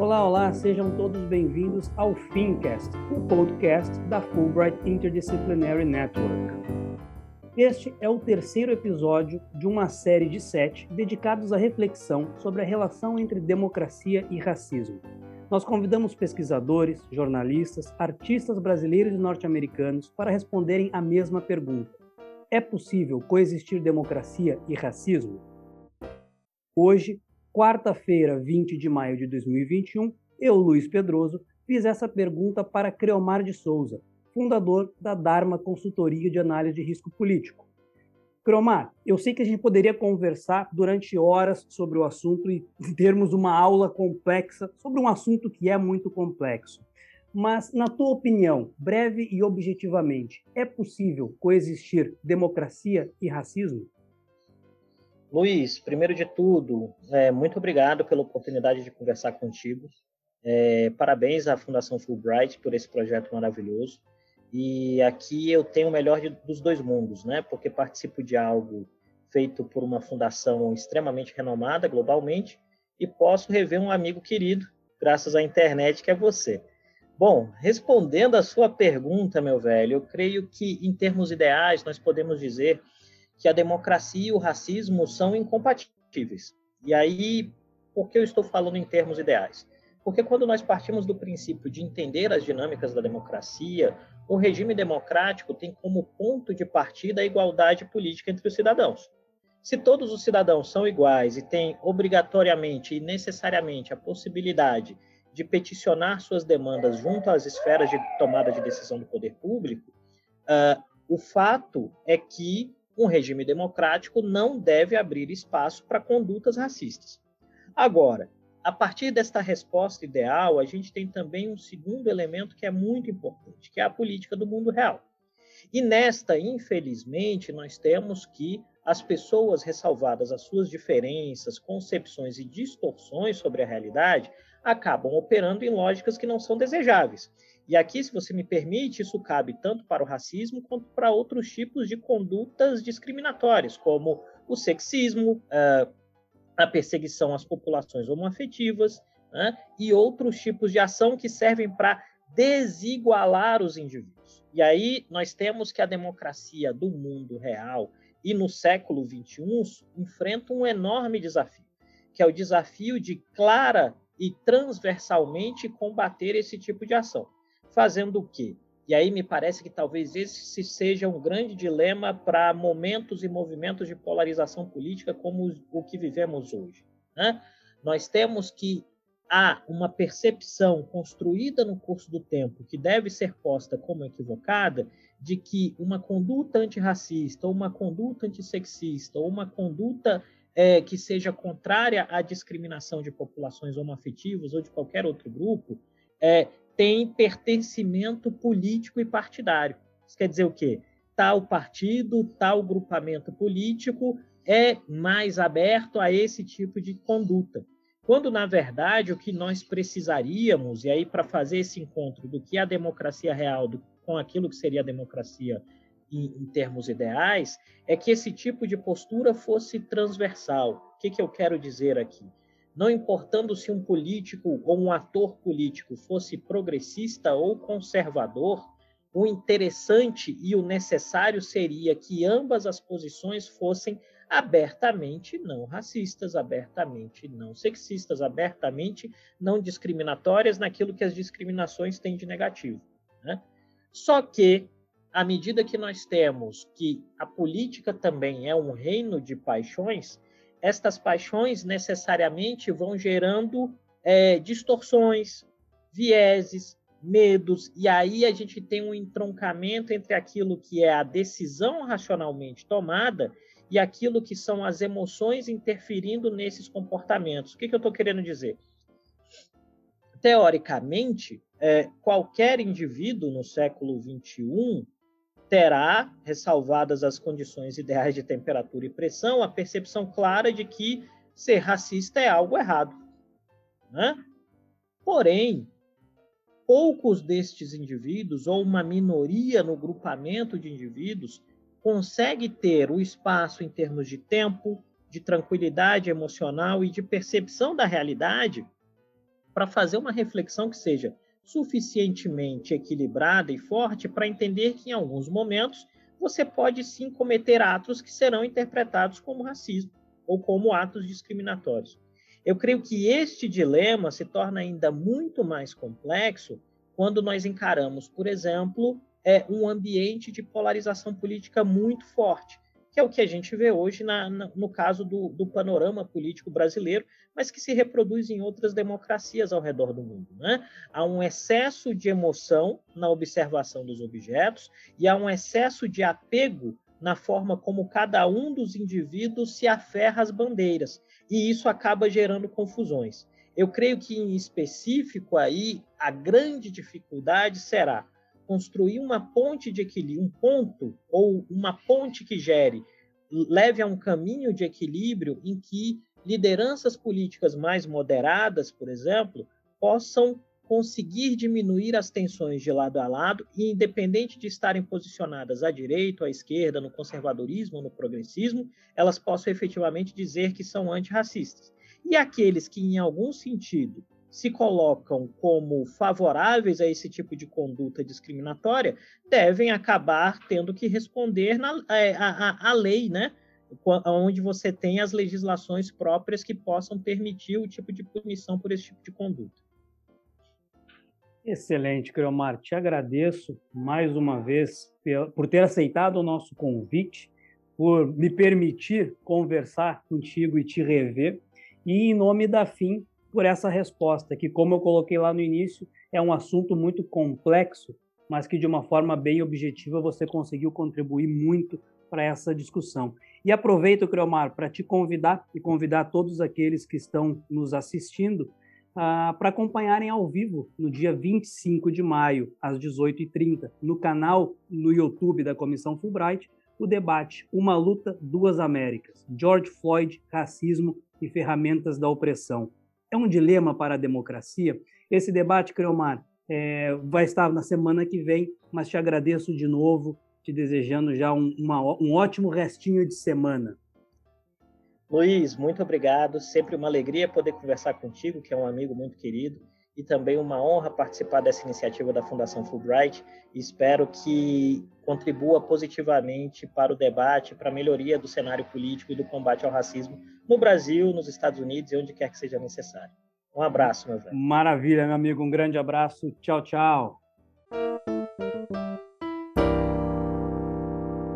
Olá, olá, sejam todos bem-vindos ao Fincast, o podcast da Fulbright Interdisciplinary Network. Este é o terceiro episódio de uma série de sete dedicados à reflexão sobre a relação entre democracia e racismo. Nós convidamos pesquisadores, jornalistas, artistas brasileiros e norte-americanos para responderem a mesma pergunta: é possível coexistir democracia e racismo? Hoje, quarta-feira, 20 de maio de 2021, eu, Luiz Pedroso, fiz essa pergunta para Creomar de Souza, fundador da Dharma Consultoria de Análise de Risco Político. Creomar, eu sei que a gente poderia conversar durante horas sobre o assunto e termos uma aula complexa sobre um assunto que é muito complexo. Mas, na tua opinião, breve e objetivamente, é possível coexistir democracia e racismo? Luiz, primeiro de tudo, é, muito obrigado pela oportunidade de conversar contigo. É, parabéns à Fundação Fulbright por esse projeto maravilhoso. E aqui eu tenho o melhor de, dos dois mundos, né? Porque participo de algo feito por uma fundação extremamente renomada globalmente e posso rever um amigo querido, graças à internet, que é você. Bom, respondendo a sua pergunta, meu velho, eu creio que, em termos ideais, nós podemos dizer que a democracia e o racismo são incompatíveis. E aí, por que eu estou falando em termos ideais? Porque quando nós partimos do princípio de entender as dinâmicas da democracia, o regime democrático tem como ponto de partida a igualdade política entre os cidadãos. Se todos os cidadãos são iguais e têm obrigatoriamente e necessariamente a possibilidade de peticionar suas demandas junto às esferas de tomada de decisão do poder público, uh, o fato é que um regime democrático não deve abrir espaço para condutas racistas. Agora, a partir desta resposta ideal, a gente tem também um segundo elemento que é muito importante, que é a política do mundo real. E nesta, infelizmente, nós temos que as pessoas, ressalvadas as suas diferenças, concepções e distorções sobre a realidade, acabam operando em lógicas que não são desejáveis. E aqui, se você me permite, isso cabe tanto para o racismo quanto para outros tipos de condutas discriminatórias, como o sexismo, eh, a perseguição às populações homoafetivas né, e outros tipos de ação que servem para desigualar os indivíduos. E aí nós temos que a democracia do mundo real e no século XXI enfrenta um enorme desafio, que é o desafio de clara e transversalmente combater esse tipo de ação. Fazendo o quê? E aí me parece que talvez esse seja um grande dilema para momentos e movimentos de polarização política como o que vivemos hoje. Né? Nós temos que há uma percepção construída no curso do tempo que deve ser posta como equivocada de que uma conduta antirracista, uma conduta antissexista, uma conduta é, que seja contrária à discriminação de populações homoafetivas ou de qualquer outro grupo, é, tem pertencimento político e partidário. Isso quer dizer o quê? Tal partido, tal grupamento político é mais aberto a esse tipo de conduta. Quando, na verdade, o que nós precisaríamos, e aí para fazer esse encontro do que é a democracia real do, com aquilo que seria a democracia em, em, termos ideais, é que esse tipo de postura fosse transversal. O que, que eu quero dizer aqui? Não importando se um político ou um ator político fosse progressista ou conservador, o interessante e o necessário seria que ambas as posições fossem abertamente não racistas, abertamente não sexistas, abertamente não discriminatórias naquilo que as discriminações têm de negativo. Né? Só que, à medida que nós temos que a política também é um reino de paixões, estas paixões necessariamente vão gerando é, distorções, vieses, medos, e aí a gente tem um entroncamento entre aquilo que é a decisão racionalmente tomada e aquilo que são as emoções interferindo nesses comportamentos. O que, que eu estou querendo dizer? Teoricamente, é, qualquer indivíduo no século XXI terá, ressalvadas as condições ideais de temperatura e pressão, a percepção clara de que ser racista é algo errado. Né? Porém, poucos destes indivíduos, ou uma minoria no grupamento de indivíduos, consegue ter o espaço em termos de tempo, de tranquilidade emocional e de percepção da realidade para fazer uma reflexão que seja suficientemente equilibrada e forte para entender que em alguns momentos você pode sim cometer atos que serão interpretados como racismo ou como atos discriminatórios. Eu creio que este dilema se torna ainda muito mais complexo quando nós encaramos, por exemplo, é um ambiente de polarização política muito forte, que é o que a gente vê hoje na, na, no caso do, do, panorama político brasileiro, mas que se reproduz em outras democracias ao redor do mundo. Né? Há um excesso de emoção na observação dos objetos e há um excesso de apego na forma como cada um dos indivíduos se aferra às bandeiras, e isso acaba gerando confusões. Eu creio que, em específico, aí a grande dificuldade será construir uma ponte de equilíbrio, um ponto ou uma ponte que gere, leve a um caminho de equilíbrio em que lideranças políticas mais moderadas, por exemplo, possam conseguir diminuir as tensões de lado a lado e, independente de estarem posicionadas à direita à esquerda, no conservadorismo ou no progressismo, elas possam efetivamente dizer que são antirracistas. E aqueles que, em algum sentido, se colocam como favoráveis a esse tipo de conduta discriminatória devem acabar tendo que responder na, é, a, a, a lei, né? onde você tem as legislações próprias que possam permitir o tipo de punição por esse tipo de conduta. Excelente, Creomar. Te agradeço mais uma vez por ter aceitado o nosso convite, por me permitir conversar contigo e te rever, e em nome da FIM, por essa resposta, que, como eu coloquei lá no início, é um assunto muito complexo, mas que de uma forma bem objetiva você conseguiu contribuir muito para essa discussão. E aproveito, Creomar, para te convidar e convidar todos aqueles que estão nos assistindo uh, para acompanharem ao vivo no dia 25 de maio, às 18h30, no canal no YouTube da Comissão Fulbright, o debate Uma Luta, Duas Américas, George Floyd, Racismo e Ferramentas da Opressão é um dilema para a democracia? Esse debate, Creomar, é, vai estar na semana que vem, mas te agradeço de novo, te desejando já um, uma, um ótimo restinho de semana. Luiz, muito obrigado. Sempre uma alegria poder conversar contigo, que é um amigo muito querido, e também uma honra participar dessa iniciativa da Fundação Fulbright. Espero que contribua positivamente para o debate, para a melhoria do cenário político e do combate ao racismo no Brasil, nos Estados Unidos e onde quer que seja necessário. Um abraço, meu velho. Maravilha, meu amigo. Um grande abraço. Tchau, tchau.